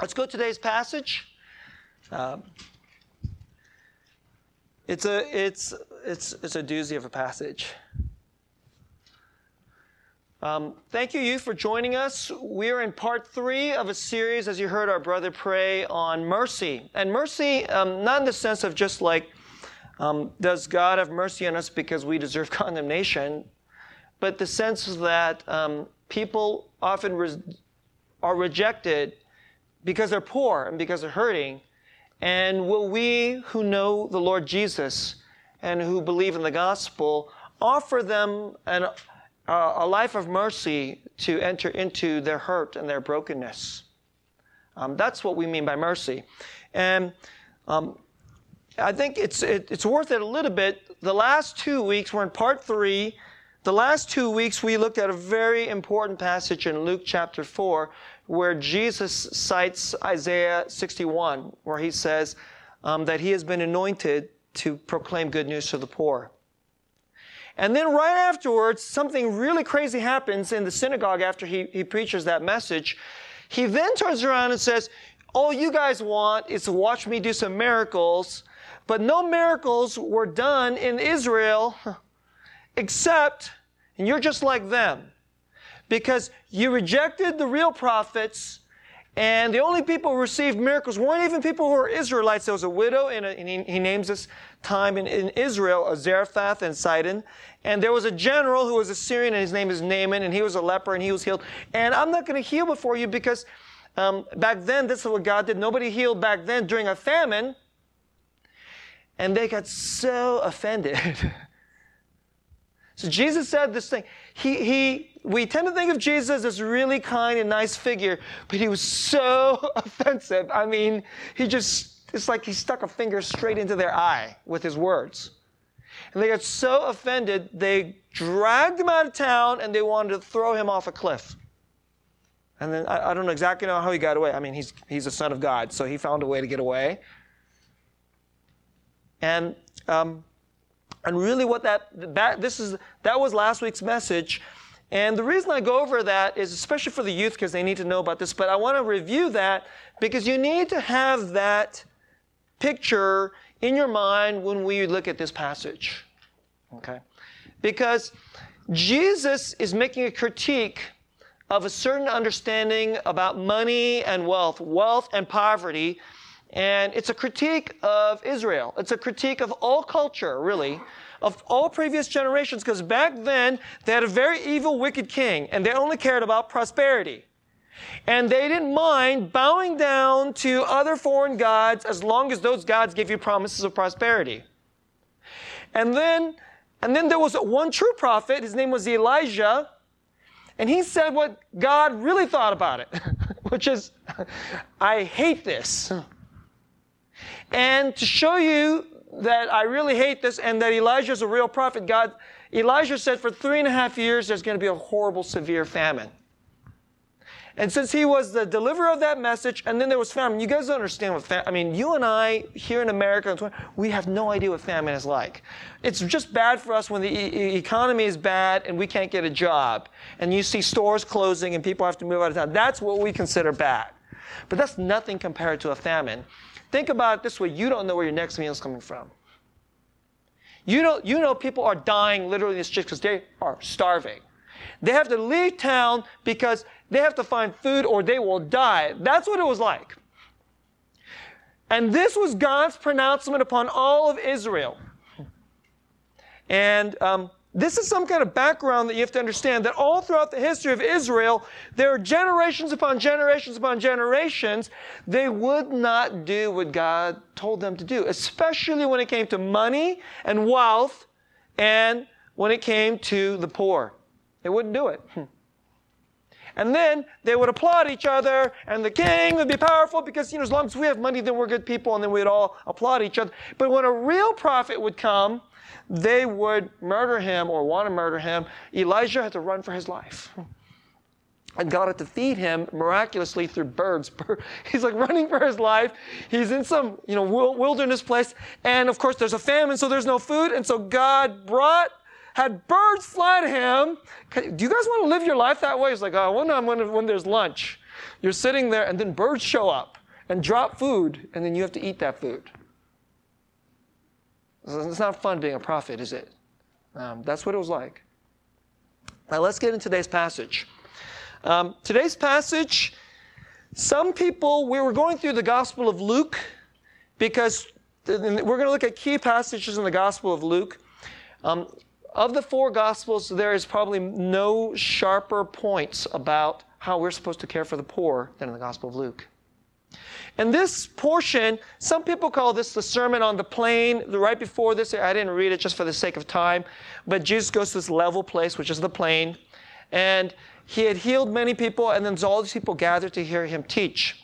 Let's go to today's passage. Um, it's a it's it's it's a doozy of a passage. Um, thank you, youth, for joining us. We are in part three of a series, as you heard our brother pray, on mercy. And mercy, um, not in the sense of just like, um, does God have mercy on us because we deserve condemnation, but the sense that um, people often re- are rejected because they're poor and because they're hurting. And will we who know the Lord Jesus and who believe in the gospel offer them an uh, a life of mercy to enter into their hurt and their brokenness. Um, that's what we mean by mercy. And um, I think it's, it, it's worth it a little bit. The last two weeks, we're in part three. The last two weeks, we looked at a very important passage in Luke chapter 4 where Jesus cites Isaiah 61, where he says um, that he has been anointed to proclaim good news to the poor. And then right afterwards, something really crazy happens in the synagogue after he, he preaches that message. He then turns around and says, All you guys want is to watch me do some miracles, but no miracles were done in Israel except, and you're just like them, because you rejected the real prophets and the only people who received miracles weren't even people who were Israelites. There was a widow, in a, and he, he, names this time in, in Israel, a Zarephath and Sidon. And there was a general who was a Syrian, and his name is Naaman, and he was a leper, and he was healed. And I'm not going to heal before you because um, back then, this is what God did. Nobody healed back then during a famine. And they got so offended. so Jesus said this thing. He, he, we tend to think of Jesus as this really kind and nice figure, but he was so offensive. I mean, he just, it's like he stuck a finger straight into their eye with his words. And they got so offended, they dragged him out of town and they wanted to throw him off a cliff. And then I, I don't know exactly know how he got away. I mean, he's, he's a son of God, so he found a way to get away. And, um, and really what that, that, this is, that was last week's message. And the reason I go over that is especially for the youth because they need to know about this, but I want to review that because you need to have that picture in your mind when we look at this passage. Okay? Because Jesus is making a critique of a certain understanding about money and wealth, wealth and poverty, and it's a critique of Israel. It's a critique of all culture, really of all previous generations because back then they had a very evil, wicked king and they only cared about prosperity. And they didn't mind bowing down to other foreign gods as long as those gods gave you promises of prosperity. And then, and then there was one true prophet. His name was Elijah. And he said what God really thought about it, which is, I hate this. And to show you that I really hate this and that Elijah is a real prophet, God, Elijah said for three and a half years there's going to be a horrible, severe famine. And since he was the deliverer of that message, and then there was famine, you guys don't understand what famine, I mean, you and I here in America, we have no idea what famine is like. It's just bad for us when the e- economy is bad and we can't get a job. And you see stores closing and people have to move out of town. That's what we consider bad. But that's nothing compared to a famine. Think about it this way you don't know where your next meal is coming from. You know, you know people are dying literally in the streets because they are starving. They have to leave town because they have to find food or they will die. That's what it was like. And this was God's pronouncement upon all of Israel. And um, this is some kind of background that you have to understand that all throughout the history of Israel, there are generations upon generations upon generations, they would not do what God told them to do, especially when it came to money and wealth and when it came to the poor. They wouldn't do it. Hmm. And then they would applaud each other, and the king would be powerful because, you know, as long as we have money, then we're good people, and then we'd all applaud each other. But when a real prophet would come, they would murder him or want to murder him. Elijah had to run for his life. And God had to feed him miraculously through birds. He's like running for his life. He's in some, you know, wilderness place. And of course, there's a famine, so there's no food. And so God brought, had birds fly to him. Do you guys want to live your life that way? It's like, oh, when, when, when there's lunch. You're sitting there, and then birds show up and drop food, and then you have to eat that food. It's not fun being a prophet, is it? Um, that's what it was like. Now let's get into today's passage. Um, today's passage, some people, we were going through the Gospel of Luke because we're going to look at key passages in the Gospel of Luke. Um, of the four Gospels, there is probably no sharper points about how we're supposed to care for the poor than in the Gospel of Luke. And this portion, some people call this the Sermon on the Plain. Right before this, I didn't read it just for the sake of time, but Jesus goes to this level place, which is the plain. And he had healed many people, and then all these people gathered to hear him teach.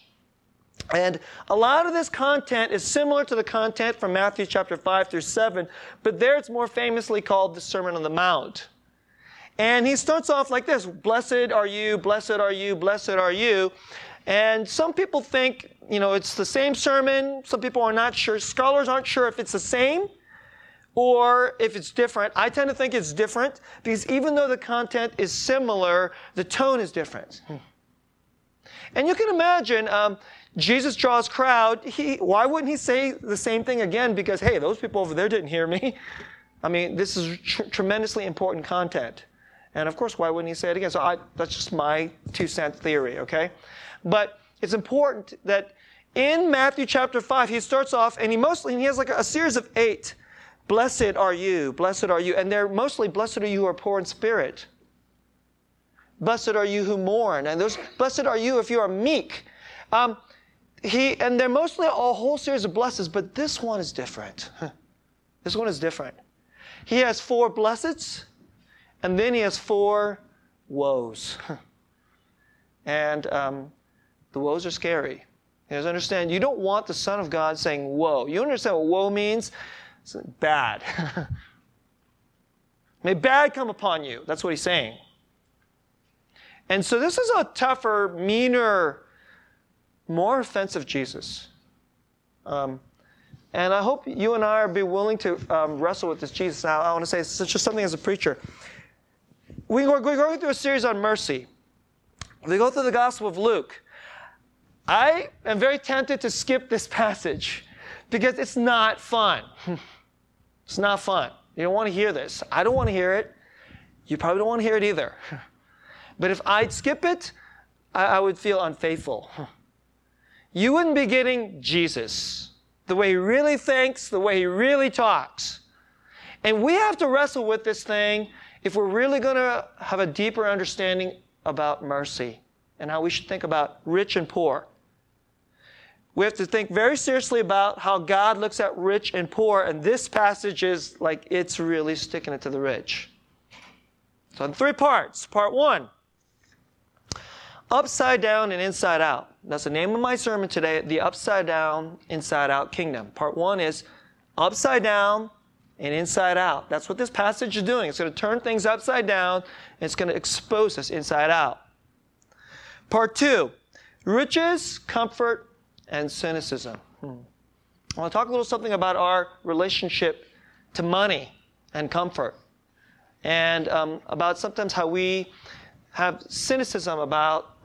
And a lot of this content is similar to the content from Matthew chapter 5 through 7, but there it's more famously called the Sermon on the Mount. And he starts off like this Blessed are you, blessed are you, blessed are you. And some people think, you know, it's the same sermon. Some people are not sure. Scholars aren't sure if it's the same or if it's different. I tend to think it's different because even though the content is similar, the tone is different. And you can imagine, um, Jesus draws crowd. He, why wouldn't he say the same thing again? Because, hey, those people over there didn't hear me. I mean, this is tr- tremendously important content. And of course, why wouldn't he say it again? So I, that's just my two cent theory, okay? But it's important that in Matthew chapter 5, he starts off and he mostly, he has like a series of eight. Blessed are you, blessed are you. And they're mostly, blessed are you who are poor in spirit. Blessed are you who mourn. And those, blessed are you if you are meek. Um, he, and they're mostly a whole series of blessings, but this one is different. this one is different. He has four blesseds, and then he has four woes. and um, the woes are scary. You guys understand? You don't want the Son of God saying woe. You understand what woe means? It's bad. May bad come upon you. That's what he's saying. And so this is a tougher, meaner, more offensive Jesus. Um, and I hope you and I are be willing to um, wrestle with this Jesus. Now, I want to say it's just something as a preacher. We, we're going through a series on mercy. We go through the Gospel of Luke. I am very tempted to skip this passage because it's not fun. it's not fun. You don't want to hear this. I don't want to hear it. You probably don't want to hear it either. but if I'd skip it, I, I would feel unfaithful. you wouldn't be getting Jesus, the way he really thinks, the way he really talks. And we have to wrestle with this thing if we're really going to have a deeper understanding about mercy and how we should think about rich and poor. We have to think very seriously about how God looks at rich and poor, and this passage is like it's really sticking it to the rich. So, in three parts. Part one upside down and inside out. That's the name of my sermon today the upside down, inside out kingdom. Part one is upside down and inside out. That's what this passage is doing. It's going to turn things upside down and it's going to expose us inside out. Part two riches, comfort, and cynicism. Hmm. I want to talk a little something about our relationship to money and comfort, and um, about sometimes how we have cynicism about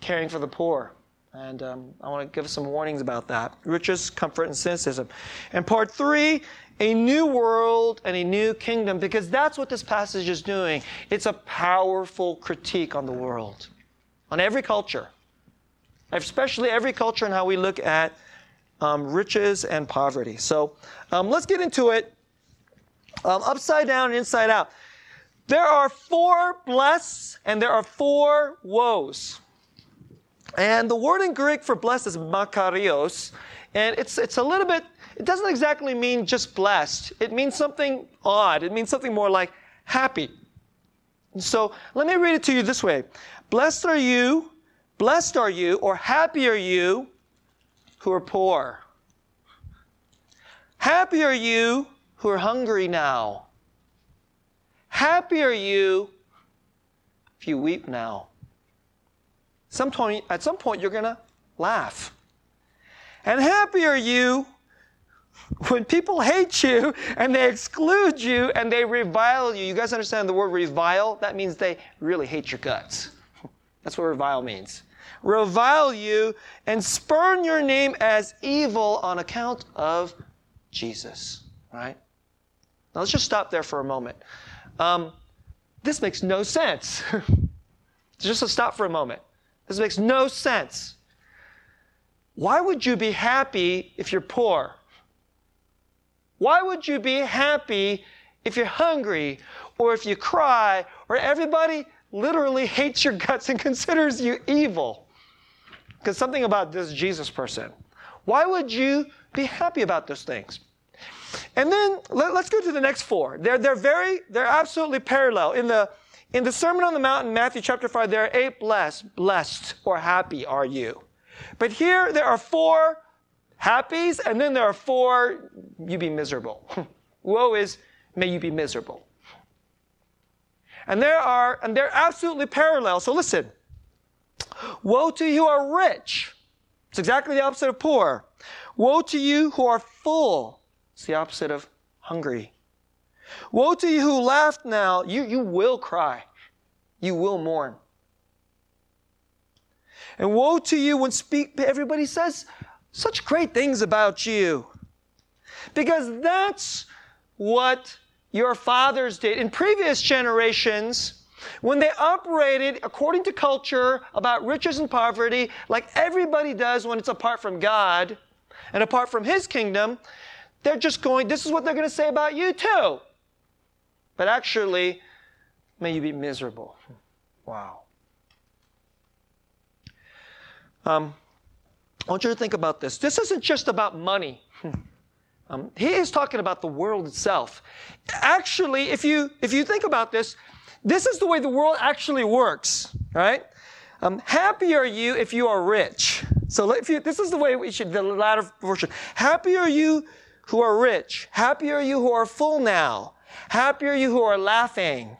caring for the poor. And um, I want to give some warnings about that riches, comfort, and cynicism. And part three, a new world and a new kingdom, because that's what this passage is doing. It's a powerful critique on the world, on every culture especially every culture and how we look at um, riches and poverty. So um, let's get into it. Um, upside down and inside out. There are four bless and there are four woes. And the word in Greek for blessed is makarios. And it's, it's a little bit, it doesn't exactly mean just blessed. It means something odd. It means something more like happy. So let me read it to you this way Blessed are you Blessed are you, or happy are you who are poor. Happy are you who are hungry now. Happy are you if you weep now. At some point, you're going to laugh. And happy are you when people hate you and they exclude you and they revile you. You guys understand the word revile? That means they really hate your guts. That's what revile means. Revile you, and spurn your name as evil on account of Jesus. Right? Now let's just stop there for a moment. Um, this makes no sense. just to stop for a moment. This makes no sense. Why would you be happy if you're poor? Why would you be happy if you're hungry or if you cry or everybody literally hates your guts and considers you evil? Because something about this Jesus person. Why would you be happy about those things? And then let, us go to the next four. They're, they're very, they're absolutely parallel. In the, in the Sermon on the Mount in Matthew chapter 5, there are eight blessed, blessed or happy are you. But here there are four happies, and then there are four you be miserable. Woe is, may you be miserable. And there are, and they're absolutely parallel. So listen. Woe to you who are rich. It's exactly the opposite of poor. Woe to you who are full. It's the opposite of hungry. Woe to you who laugh now. You, you will cry. You will mourn. And woe to you when speak, everybody says such great things about you. Because that's what your fathers did. In previous generations, when they operated according to culture about riches and poverty, like everybody does when it's apart from God and apart from His kingdom, they're just going, this is what they're going to say about you too. But actually, may you be miserable. Wow. Um, I want you to think about this. This isn't just about money. Um, he is talking about the world itself. Actually, if you if you think about this, this is the way the world actually works. Right? Um, happy are you if you are rich. So if you, this is the way we should the latter portion. Happy are you who are rich. Happy are you who are full now. Happy are you who are laughing.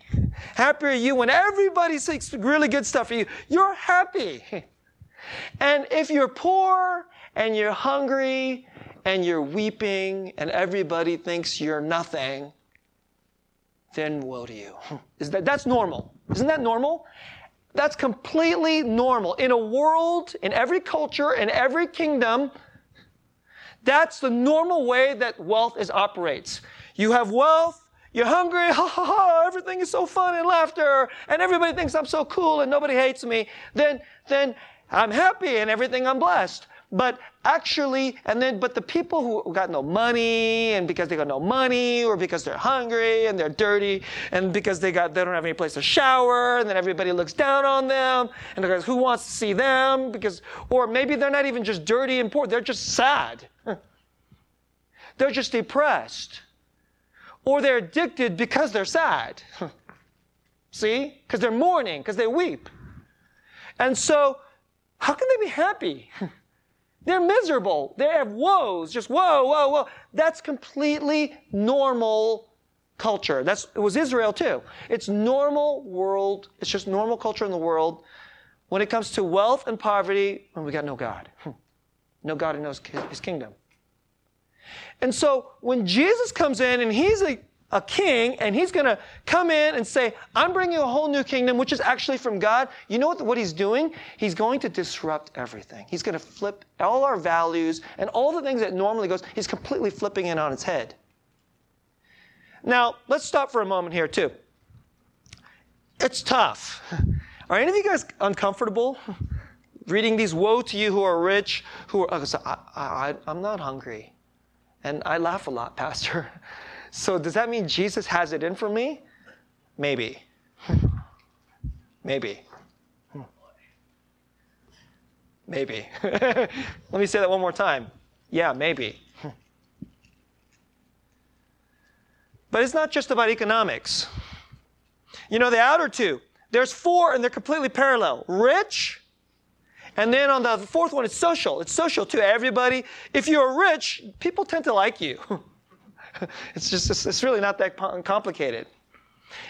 Happy are you when everybody says really good stuff for you. You're happy. And if you're poor and you're hungry and you're weeping and everybody thinks you're nothing, then woe to you. Is that, that's normal. Isn't that normal? That's completely normal. In a world, in every culture, in every kingdom, that's the normal way that wealth is operates. You have wealth, you're hungry, ha ha ha, everything is so fun and laughter, and everybody thinks I'm so cool and nobody hates me. Then, then I'm happy and everything I'm blessed. But actually, and then, but the people who got no money, and because they got no money, or because they're hungry and they're dirty, and because they got, they don't have any place to shower, and then everybody looks down on them, and because who wants to see them? Because, or maybe they're not even just dirty and poor, they're just sad. they're just depressed. Or they're addicted because they're sad. See? Because they're mourning, because they weep. And so, how can they be happy? They're miserable. They have woes, just whoa, whoa, whoa. That's completely normal culture. That's it was Israel too. It's normal world. It's just normal culture in the world. When it comes to wealth and poverty, when we got no God, hmm. no God and no His kingdom. And so when Jesus comes in and He's a a king and he's going to come in and say, I'm bringing a whole new kingdom, which is actually from God. You know what, what he's doing? He's going to disrupt everything. He's going to flip all our values and all the things that normally goes, he's completely flipping it on its head. Now, let's stop for a moment here, too. It's tough. Are any of you guys uncomfortable reading these woe to you who are rich, who are, I, I, I'm not hungry. And I laugh a lot, Pastor. So does that mean Jesus has it in for me? Maybe. Maybe. Hmm. Maybe. Let me say that one more time. Yeah, maybe. But it's not just about economics. You know, the outer two, there's four and they're completely parallel. Rich, and then on the fourth one, it's social. It's social too. Everybody, if you're rich, people tend to like you. it's just, it's, it's really not that complicated.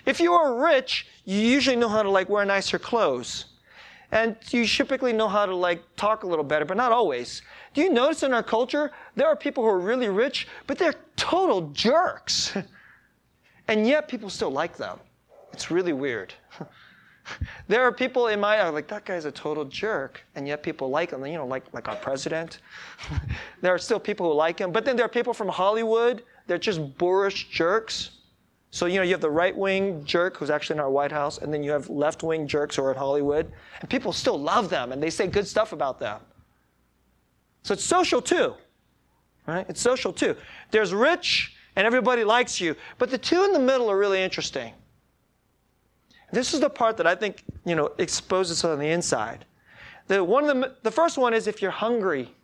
If you are rich, you usually know how to like wear nicer clothes. And you typically know how to like talk a little better, but not always. Do you notice in our culture, there are people who are really rich, but they're total jerks. and yet people still like them. It's really weird. There are people in my like that guy's a total jerk, and yet people like him. You know, like like our president. there are still people who like him, but then there are people from Hollywood. They're just boorish jerks. So you know, you have the right wing jerk who's actually in our White House, and then you have left wing jerks who are in Hollywood, and people still love them and they say good stuff about them. So it's social too, right? It's social too. There's rich, and everybody likes you, but the two in the middle are really interesting. This is the part that I think, you know, exposes on the inside. The, one of the, the first one is if you're hungry.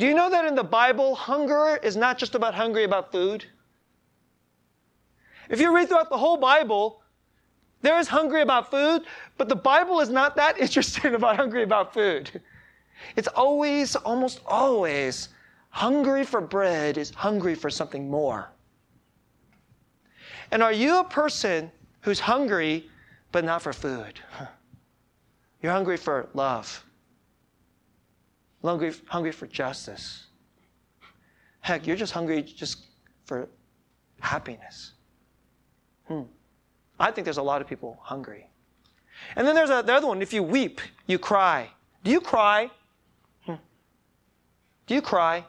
Do you know that in the Bible, hunger is not just about hungry about food? If you read throughout the whole Bible, there is hungry about food, but the Bible is not that interested about hungry about food. It's always, almost always, hungry for bread is hungry for something more. And are you a person who's hungry, but not for food. You're hungry for love, hungry, hungry for justice. Heck, you're just hungry just for happiness. Hmm. I think there's a lot of people hungry. And then there's a, the other one if you weep, you cry. Do you cry? Hmm. Do you cry?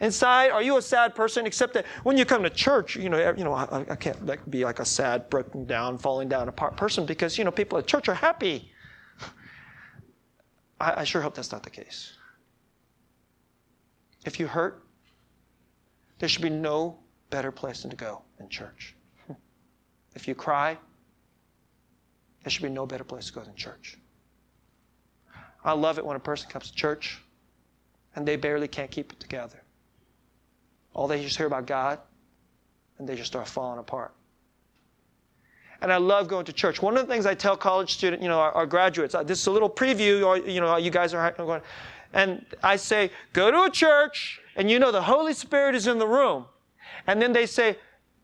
Inside, are you a sad person? Except that when you come to church, you know, you know, I, I can't like, be like a sad, broken down, falling down apart person because you know people at church are happy. I, I sure hope that's not the case. If you hurt, there should be no better place than to go than church. If you cry, there should be no better place to go than church. I love it when a person comes to church and they barely can't keep it together. All they just hear about God, and they just start falling apart. And I love going to church. One of the things I tell college students, you know, our, our graduates, uh, this is a little preview, you know, you guys are going, and I say, go to a church, and you know the Holy Spirit is in the room. And then they say,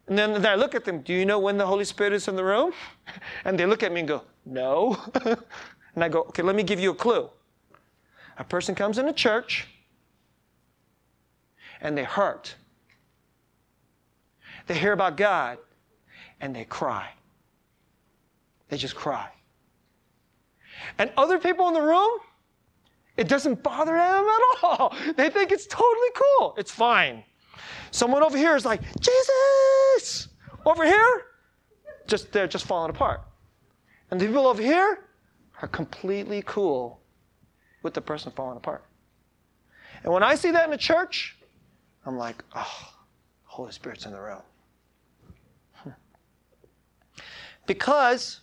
and then I look at them, do you know when the Holy Spirit is in the room? And they look at me and go, no. and I go, okay, let me give you a clue. A person comes into church, and they hurt. They hear about God and they cry. They just cry. And other people in the room, it doesn't bother them at all. They think it's totally cool. It's fine. Someone over here is like, Jesus! Over here, just they're just falling apart. And the people over here are completely cool with the person falling apart. And when I see that in a church, I'm like, oh, Holy Spirit's in the room. Because,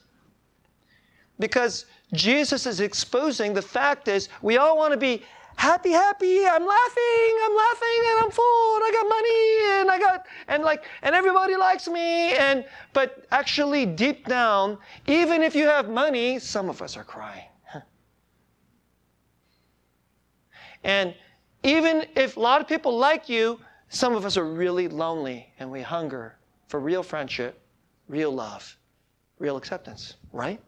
because Jesus is exposing the fact is we all want to be happy, happy. I'm laughing, I'm laughing, and I'm full, and I got money, and I got, and like, and everybody likes me, and but actually deep down, even if you have money, some of us are crying. and even if a lot of people like you, some of us are really lonely and we hunger for real friendship, real love, real acceptance, right?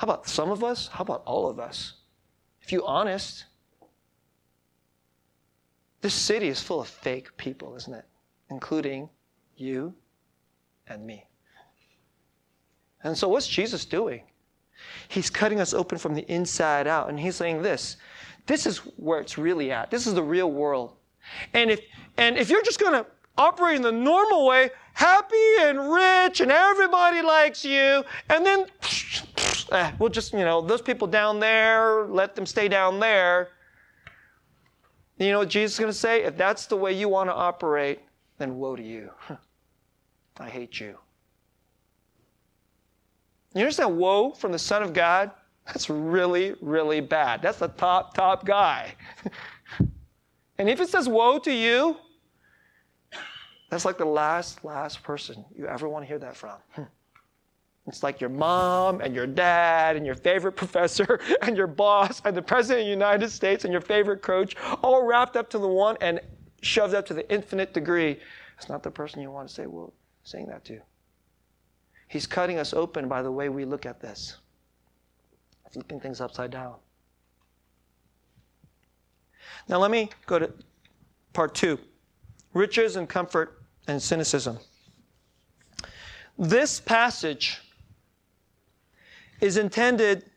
How about some of us? How about all of us? If you're honest, this city is full of fake people, isn't it? Including you and me. And so, what's Jesus doing? He's cutting us open from the inside out, and he's saying this this is where it's really at. This is the real world. And if, and if you're just going to operate in the normal way, happy and rich and everybody likes you, and then eh, we'll just, you know, those people down there, let them stay down there. You know what Jesus is going to say? If that's the way you want to operate, then woe to you. I hate you. You understand woe from the Son of God? That's really, really bad. That's the top, top guy. and if it says woe to you, that's like the last, last person you ever want to hear that from. It's like your mom and your dad and your favorite professor and your boss and the president of the United States and your favorite coach all wrapped up to the one and shoved up to the infinite degree. It's not the person you want to say, well, saying that to. He's cutting us open by the way we look at this flipping things upside down. Now, let me go to part two riches and comfort and cynicism. This passage is intended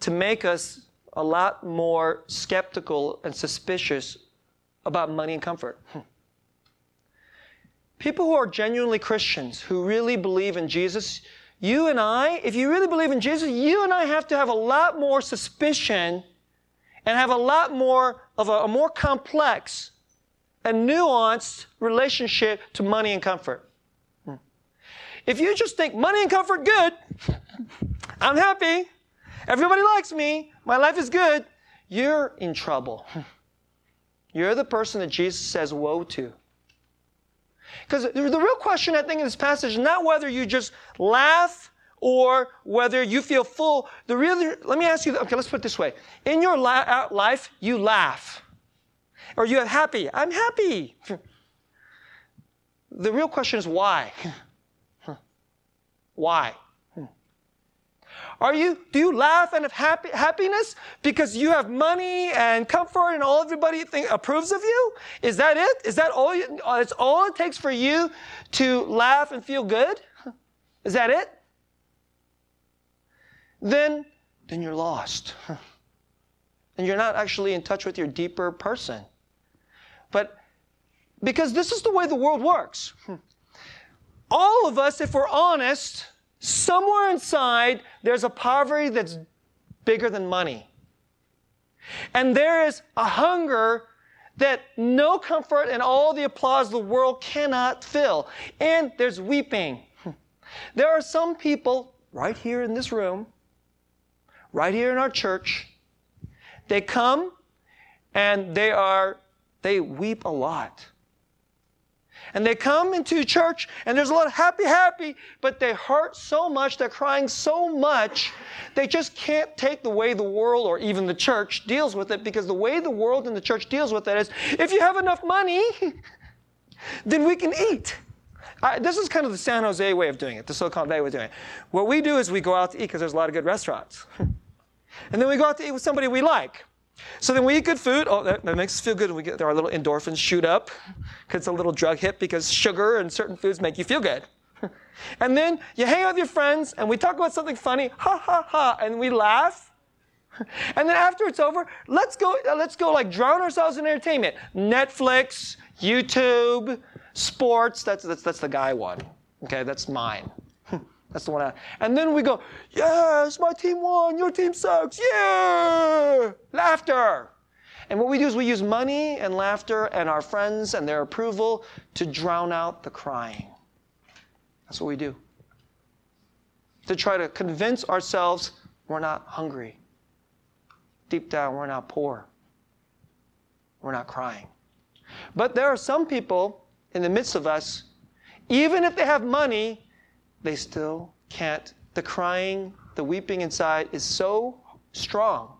to make us a lot more skeptical and suspicious about money and comfort. Hmm. People who are genuinely Christians, who really believe in Jesus, you and I, if you really believe in Jesus, you and I have to have a lot more suspicion and have a lot more of a, a more complex and nuanced relationship to money and comfort. Hmm. If you just think money and comfort good, I'm happy, everybody likes me, my life is good, you're in trouble. You're the person that Jesus says woe to. Because the real question, I think, in this passage is not whether you just laugh or whether you feel full. The real, let me ask you, okay, let's put it this way. In your la- uh, life, you laugh. Or you're happy. I'm happy. The real question is why? Why? Are you, do you laugh and have happy, happiness because you have money and comfort and all everybody think, approves of you? Is that it? Is that all you, uh, it's all it takes for you to laugh and feel good? Is that it? Then, then you're lost. And you're not actually in touch with your deeper person. But because this is the way the world works. All of us, if we're honest, Somewhere inside, there's a poverty that's bigger than money. And there is a hunger that no comfort and all the applause of the world cannot fill. And there's weeping. There are some people right here in this room, right here in our church, they come and they are, they weep a lot. And they come into church and there's a lot of happy, happy, but they hurt so much, they're crying so much, they just can't take the way the world or even the church deals with it because the way the world and the church deals with it is if you have enough money, then we can eat. I, this is kind of the San Jose way of doing it, the Silicon Valley way of doing it. What we do is we go out to eat because there's a lot of good restaurants. and then we go out to eat with somebody we like. So then we eat good food. Oh, that, that makes us feel good. We get our little endorphins shoot up. Because it's a little drug hit because sugar and certain foods make you feel good. and then you hang out with your friends and we talk about something funny, ha ha ha, and we laugh. and then after it's over, let's go, uh, let's go like drown ourselves in entertainment. Netflix, YouTube, sports. That's, that's, that's the guy one. Okay, that's mine. That's the one. I, and then we go, yes, my team won, your team sucks, yeah! Laughter. And what we do is we use money and laughter and our friends and their approval to drown out the crying. That's what we do. To try to convince ourselves we're not hungry. Deep down, we're not poor. We're not crying. But there are some people in the midst of us, even if they have money, they still can't. The crying, the weeping inside is so strong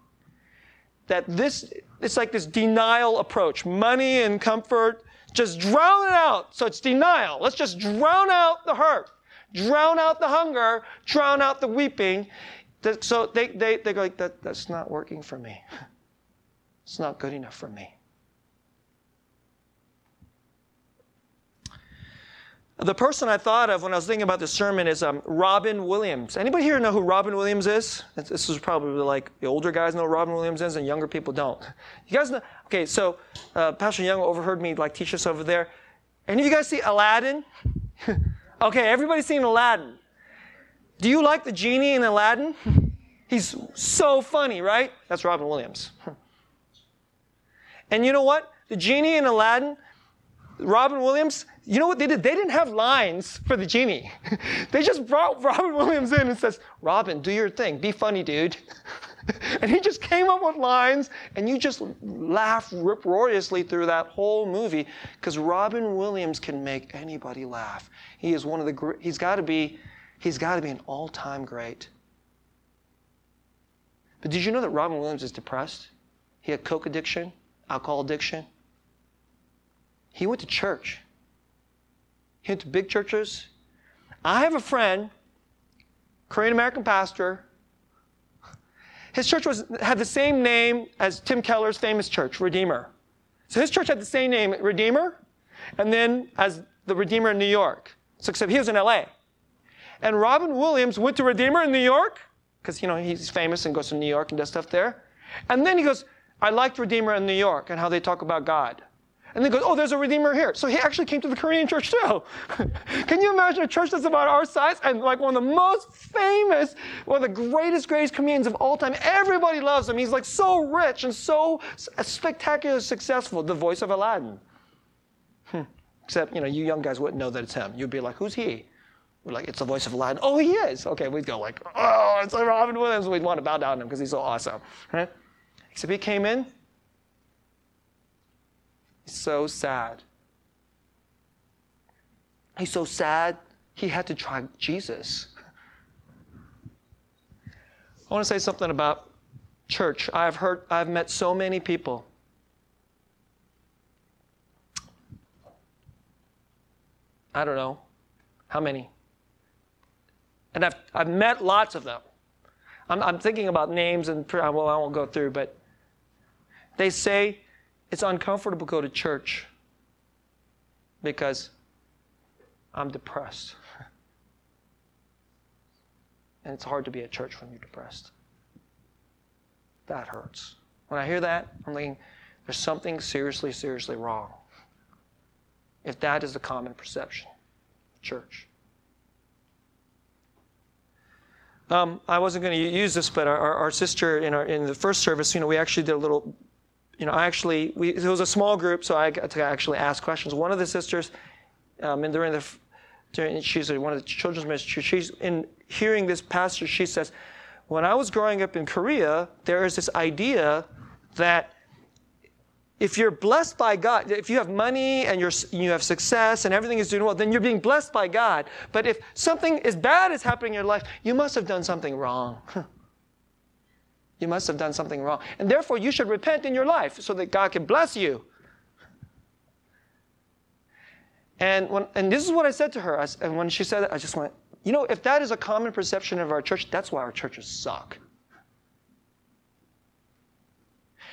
that this, it's like this denial approach. Money and comfort, just drown it out. So it's denial. Let's just drown out the hurt, drown out the hunger, drown out the weeping. So they, they, they go like, that, that's not working for me. It's not good enough for me. The person I thought of when I was thinking about this sermon is um, Robin Williams. Anybody here know who Robin Williams is? This is probably like the older guys know who Robin Williams is, and younger people don't. You guys know? Okay, so uh, Pastor Young overheard me like teach us over there. Any of you guys see Aladdin? okay, everybody's seen Aladdin. Do you like the genie in Aladdin? He's so funny, right? That's Robin Williams. and you know what? The genie in Aladdin, Robin Williams, you know what they did? They didn't have lines for the genie. they just brought Robin Williams in and says, Robin, do your thing. Be funny, dude. and he just came up with lines, and you just laugh uproariously through that whole movie because Robin Williams can make anybody laugh. He is one of the great, he's got to be he's got to be an all-time great. But did you know that Robin Williams is depressed? He had coke addiction, alcohol addiction. He went to church into big churches. I have a friend, Korean American pastor. His church was, had the same name as Tim Keller's famous church, Redeemer. So his church had the same name, Redeemer, and then as the Redeemer in New York. So except he was in LA. And Robin Williams went to Redeemer in New York, because, you know, he's famous and goes to New York and does stuff there. And then he goes, I liked Redeemer in New York and how they talk about God. And then goes, oh, there's a Redeemer here. So he actually came to the Korean church too. Can you imagine a church that's about our size and like one of the most famous, one of the greatest, greatest comedians of all time? Everybody loves him. He's like so rich and so spectacularly successful. The voice of Aladdin. Hmm. Except, you know, you young guys wouldn't know that it's him. You'd be like, who's he? We're like, it's the voice of Aladdin. Oh, he is. Okay, we'd go like, oh, it's Robin Williams. We'd want to bow down to him because he's so awesome. Right? Except he came in, so sad. He's so sad, he had to try Jesus. I want to say something about church. I've heard, I've met so many people. I don't know how many. And I've, I've met lots of them. I'm, I'm thinking about names and, well, I won't go through, but they say it's uncomfortable to go to church because I'm depressed. and it's hard to be at church when you're depressed. That hurts. When I hear that, I'm thinking there's something seriously, seriously wrong. If that is the common perception, church. Um, I wasn't going to use this, but our, our sister in, our, in the first service, you know, we actually did a little you know, I actually, we, it was a small group, so I got to actually ask questions. One of the sisters, um, and during the, during, she's one of the children's ministry, she's in hearing this pastor, she says, when I was growing up in Korea, there is this idea that if you're blessed by God, if you have money and you're, you have success and everything is doing well, then you're being blessed by God. But if something as bad is happening in your life, you must have done something wrong. You must have done something wrong. And therefore, you should repent in your life so that God can bless you. And, when, and this is what I said to her. I, and when she said it, I just went, you know, if that is a common perception of our church, that's why our churches suck.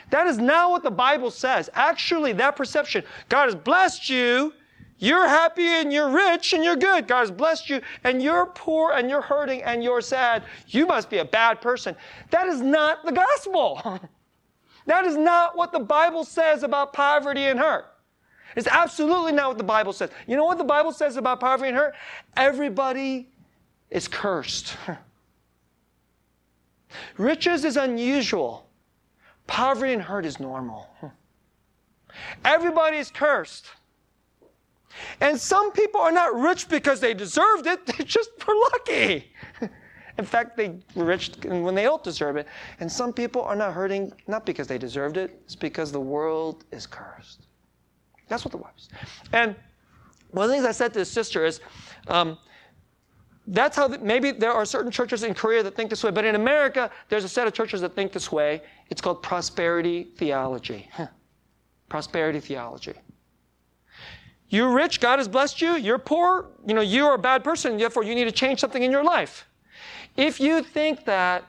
That is not what the Bible says. Actually, that perception, God has blessed you you're happy and you're rich and you're good. God has blessed you and you're poor and you're hurting and you're sad. You must be a bad person. That is not the gospel. that is not what the Bible says about poverty and hurt. It's absolutely not what the Bible says. You know what the Bible says about poverty and hurt? Everybody is cursed. Riches is unusual. Poverty and hurt is normal. Everybody is cursed. And some people are not rich because they deserved it, they just were lucky. In fact, they were rich when they don't deserve it. And some people are not hurting not because they deserved it, it's because the world is cursed. That's what the Bible says. And one of the things I said to his sister is, um, that's how the, maybe there are certain churches in Korea that think this way, but in America, there's a set of churches that think this way. It's called prosperity theology. prosperity theology. You're rich, God has blessed you. You're poor, you know, you're a bad person, therefore you need to change something in your life. If you think that,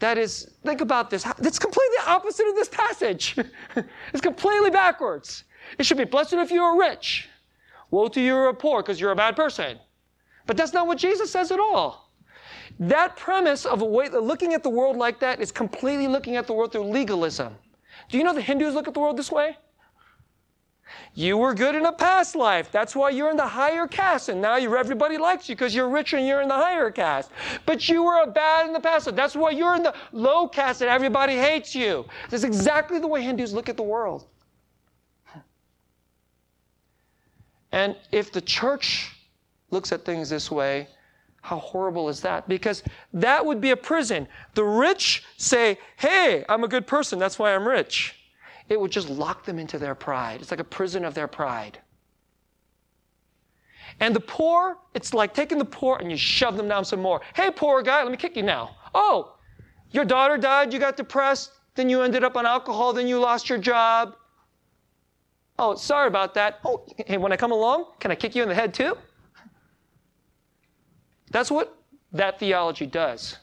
that is, think about this. It's completely opposite of this passage. it's completely backwards. It should be blessed if you are rich. Woe to you who are poor because you're a bad person. But that's not what Jesus says at all. That premise of a way, looking at the world like that is completely looking at the world through legalism. Do you know the Hindus look at the world this way? You were good in a past life. That's why you're in the higher caste. And now everybody likes you because you're richer and you're in the higher caste. But you were bad in the past life. That's why you're in the low caste and everybody hates you. That's exactly the way Hindus look at the world. And if the church looks at things this way, how horrible is that? Because that would be a prison. The rich say, hey, I'm a good person. That's why I'm rich it would just lock them into their pride. It's like a prison of their pride. And the poor, it's like taking the poor and you shove them down some more. Hey, poor guy, let me kick you now. Oh, your daughter died, you got depressed, then you ended up on alcohol, then you lost your job. Oh, sorry about that. Oh, hey, when I come along, can I kick you in the head too? That's what that theology does.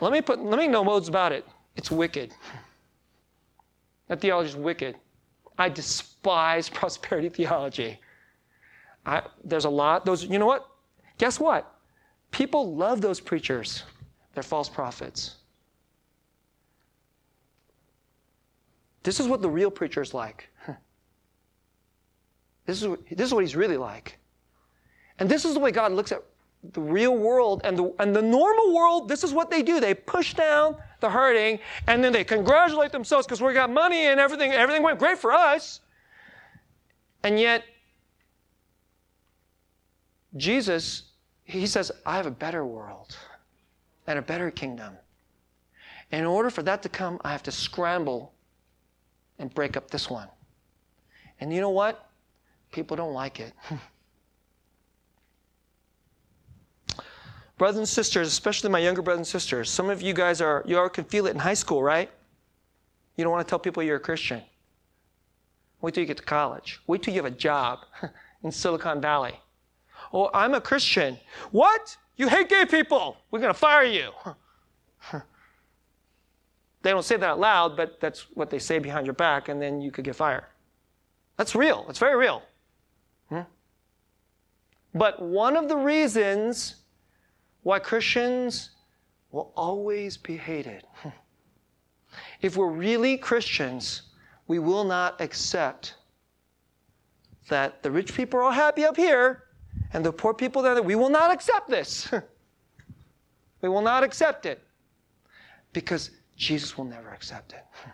Let me put let me know modes about it. It's wicked. That theology is wicked. I despise prosperity theology. I, there's a lot. Those, you know what? guess what? People love those preachers. They're false prophets. This is what the real preacher is like. This is, this is what he's really like. And this is the way God looks at the real world and the, and the normal world. This is what they do. They push down the hurting and then they congratulate themselves because we got money and everything, everything went great for us. And yet, Jesus, he says, I have a better world and a better kingdom. In order for that to come, I have to scramble and break up this one. And you know what? People don't like it. brothers and sisters, especially my younger brothers and sisters, some of you guys are, you all can feel it in high school, right? You don't want to tell people you're a Christian. Wait till you get to college. Wait till you have a job in Silicon Valley. Oh, I'm a Christian. What? You hate gay people. We're going to fire you. they don't say that out loud, but that's what they say behind your back, and then you could get fired. That's real. It's very real. Hmm? But one of the reasons why Christians will always be hated, if we're really Christians, we will not accept that the rich people are all happy up here and the poor people down there, we will not accept this. we will not accept it because Jesus will never accept it.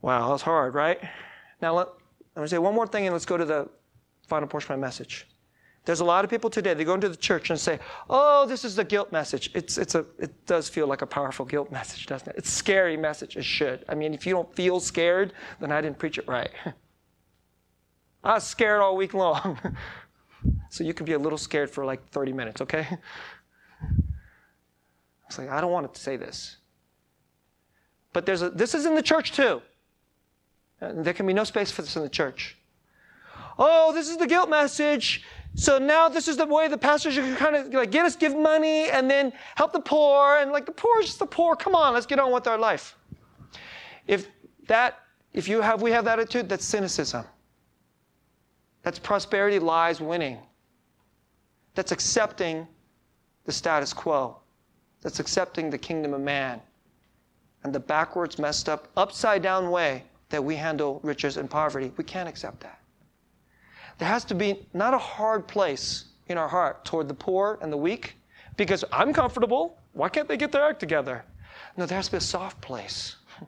Wow, that's hard, right? Now, let, me say one more thing and let's go to the final portion of my message. There's a lot of people today, they go into the church and say, oh, this is the guilt message. It's, it's a, it does feel like a powerful guilt message, doesn't it? It's a scary message. It should. I mean, if you don't feel scared, then I didn't preach it right. I was scared all week long. so you can be a little scared for like 30 minutes, okay? It's like, I don't want to say this. But there's a, this is in the church too. And there can be no space for this in the church. Oh, this is the guilt message. So now this is the way the pastors can kind of like get us give money and then help the poor and like the poor is just the poor. Come on, let's get on with our life. If that, if you have we have that attitude, that's cynicism. That's prosperity lies winning. That's accepting the status quo. That's accepting the kingdom of man and the backwards, messed up, upside down way that we handle riches and poverty. We can't accept that. There has to be not a hard place in our heart toward the poor and the weak because I'm comfortable. Why can't they get their act together? No, there has to be a soft place.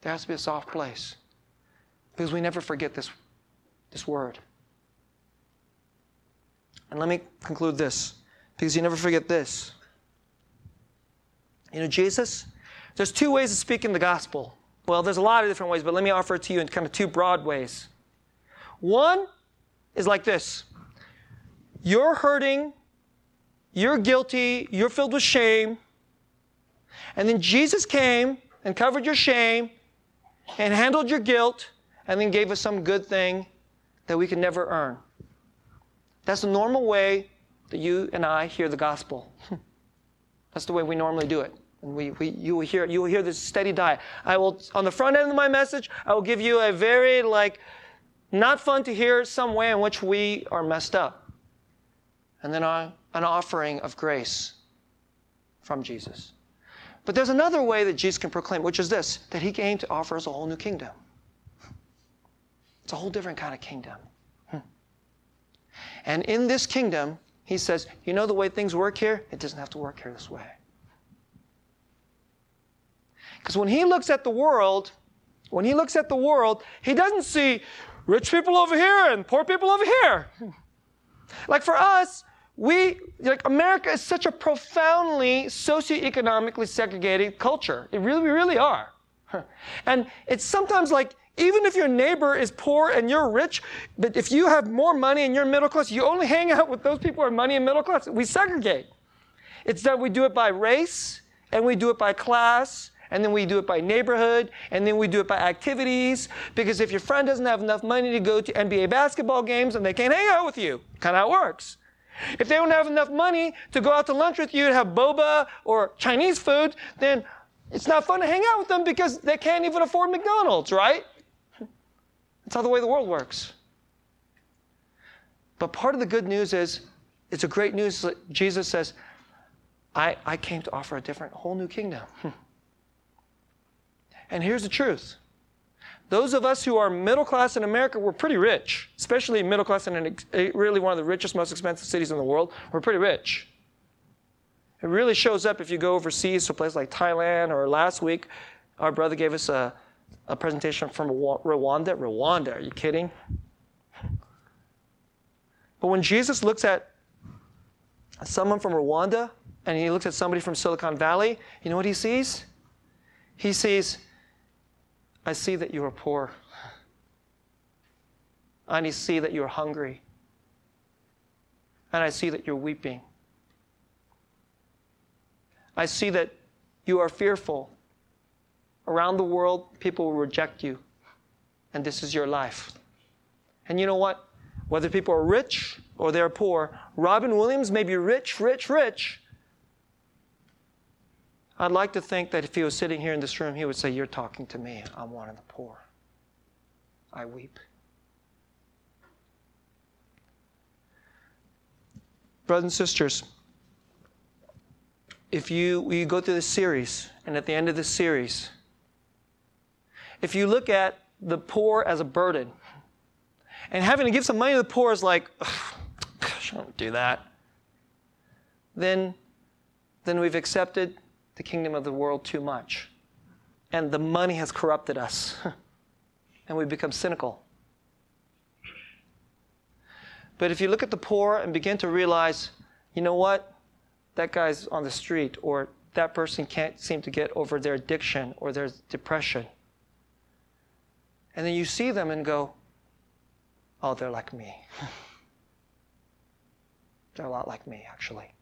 There has to be a soft place because we never forget this, this word. And let me conclude this because you never forget this. You know, Jesus, there's two ways of speaking the gospel. Well, there's a lot of different ways, but let me offer it to you in kind of two broad ways. One is like this You're hurting, you're guilty, you're filled with shame. And then Jesus came and covered your shame and handled your guilt and then gave us some good thing that we can never earn. That's the normal way that you and I hear the gospel. That's the way we normally do it. And we, we, you, will hear, you will hear this steady diet. I will, on the front end of my message, I will give you a very, like, not fun to hear some way in which we are messed up. And then an offering of grace from Jesus. But there's another way that Jesus can proclaim, which is this that he came to offer us a whole new kingdom. It's a whole different kind of kingdom. Hmm. And in this kingdom, he says, You know the way things work here? It doesn't have to work here this way. Because when he looks at the world, when he looks at the world, he doesn't see rich people over here and poor people over here. Like for us, we, like America is such a profoundly socioeconomically segregated culture. It really, we really are. And it's sometimes like even if your neighbor is poor and you're rich, but if you have more money and you're middle class, you only hang out with those people who are money and middle class. We segregate. It's that we do it by race, and we do it by class, and then we do it by neighborhood, and then we do it by activities. Because if your friend doesn't have enough money to go to NBA basketball games, and they can't hang out with you, kind of how it works. If they don't have enough money to go out to lunch with you and have boba or Chinese food, then it's not fun to hang out with them because they can't even afford McDonald's, right? That's how the way the world works. But part of the good news is, it's a great news. That Jesus says, I, I came to offer a different, whole new kingdom. and here's the truth. Those of us who are middle class in America, we're pretty rich, especially middle class in eh, really one of the richest, most expensive cities in the world. We're pretty rich. It really shows up if you go overseas to a place like Thailand or last week, our brother gave us a, a presentation from Rwanda. Rwanda, are you kidding? But when Jesus looks at someone from Rwanda and he looks at somebody from Silicon Valley, you know what he sees? He sees, I see that you are poor. I see that you're hungry. And I see that you're weeping. I see that you are fearful. Around the world, people will reject you. And this is your life. And you know what? Whether people are rich or they're poor, Robin Williams may be rich, rich, rich. I'd like to think that if he was sitting here in this room, he would say, You're talking to me. I'm one of the poor. I weep. Brothers and sisters, if you, you go through this series, and at the end of this series, if you look at the poor as a burden, and having to give some money to the poor is like, gosh, I don't do that, then, then we've accepted the kingdom of the world too much. And the money has corrupted us. and we've become cynical. But if you look at the poor and begin to realize, you know what? That guy's on the street, or that person can't seem to get over their addiction or their depression. And then you see them and go, oh, they're like me. they're a lot like me, actually.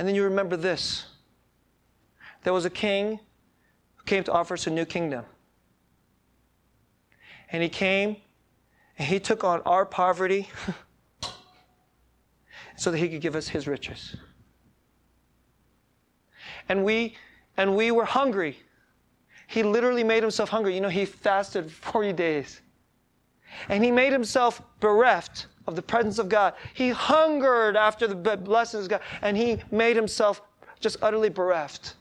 And then you remember this there was a king who came to offer us a new kingdom. And he came and he took on our poverty so that he could give us his riches. And we and we were hungry. He literally made himself hungry. You know, he fasted 40 days. And he made himself bereft of the presence of God. He hungered after the blessings of God, and he made himself just utterly bereft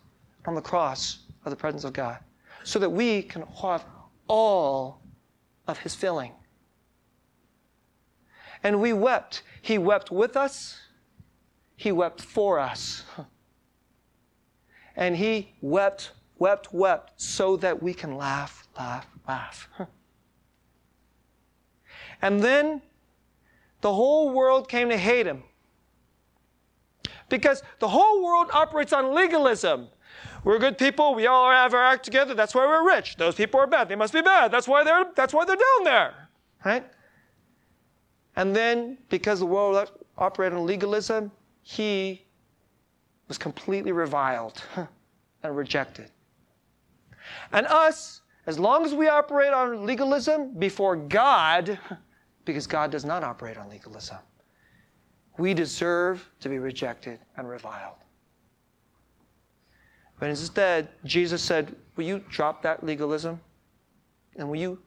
on the cross of the presence of God, so that we can have all of his filling. And we wept. He wept with us, he wept for us. And he wept, wept, wept, so that we can laugh, laugh, laugh. And then the whole world came to hate him. Because the whole world operates on legalism. We're good people. We all have our act together. That's why we're rich. Those people are bad. They must be bad. That's why they're, that's why they're down there. Right? And then, because the world operated on legalism, he was completely reviled and rejected. And us, as long as we operate on legalism before God, because God does not operate on legalism. We deserve to be rejected and reviled. But instead, Jesus said, Will you drop that legalism? And will you,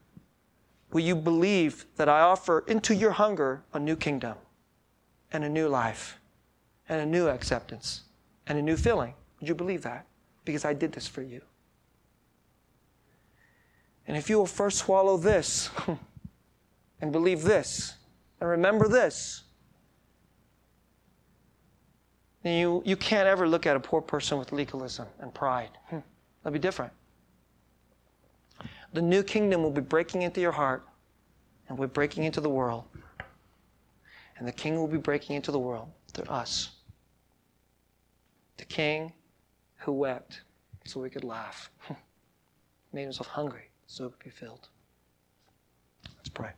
will you believe that I offer into your hunger a new kingdom and a new life and a new acceptance and a new feeling? Would you believe that? Because I did this for you. And if you will first swallow this, and believe this and remember this. And you, you can't ever look at a poor person with legalism and pride. Hmm. That'll be different. The new kingdom will be breaking into your heart and we're breaking into the world. And the king will be breaking into the world through us. The king who wept so we could laugh, made himself hungry so we could be filled. Let's pray.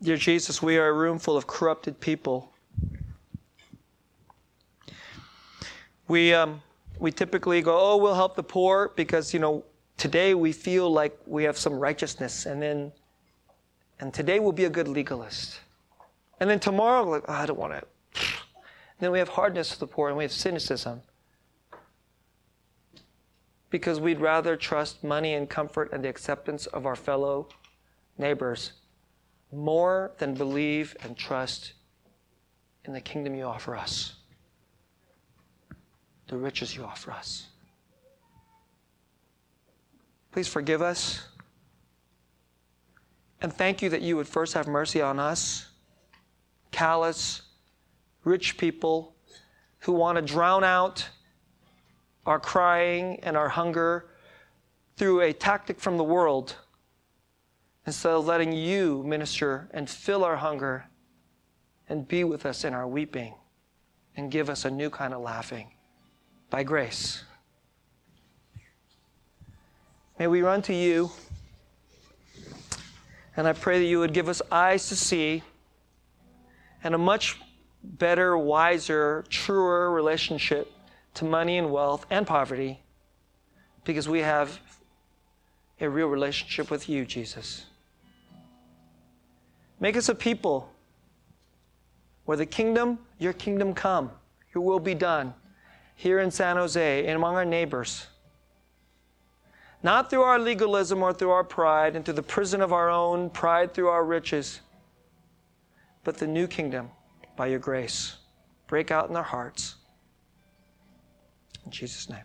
Dear Jesus, we are a room full of corrupted people. We, um, we typically go, oh, we'll help the poor because, you know, today we feel like we have some righteousness, and then, and today we'll be a good legalist. And then tomorrow, like, oh, I don't want it. Then we have hardness to the poor and we have cynicism. Because we'd rather trust money and comfort and the acceptance of our fellow neighbors more than believe and trust in the kingdom you offer us, the riches you offer us. Please forgive us. And thank you that you would first have mercy on us, callous, rich people who want to drown out our crying and our hunger through a tactic from the world instead of letting you minister and fill our hunger and be with us in our weeping and give us a new kind of laughing by grace. May we run to you. And I pray that you would give us eyes to see and a much better, wiser, truer relationship to money and wealth and poverty because we have a real relationship with you, Jesus. Make us a people where the kingdom, your kingdom come, your will be done here in San Jose and among our neighbors. Not through our legalism or through our pride and through the prison of our own pride through our riches, but the new kingdom by your grace. Break out in our hearts. In Jesus' name.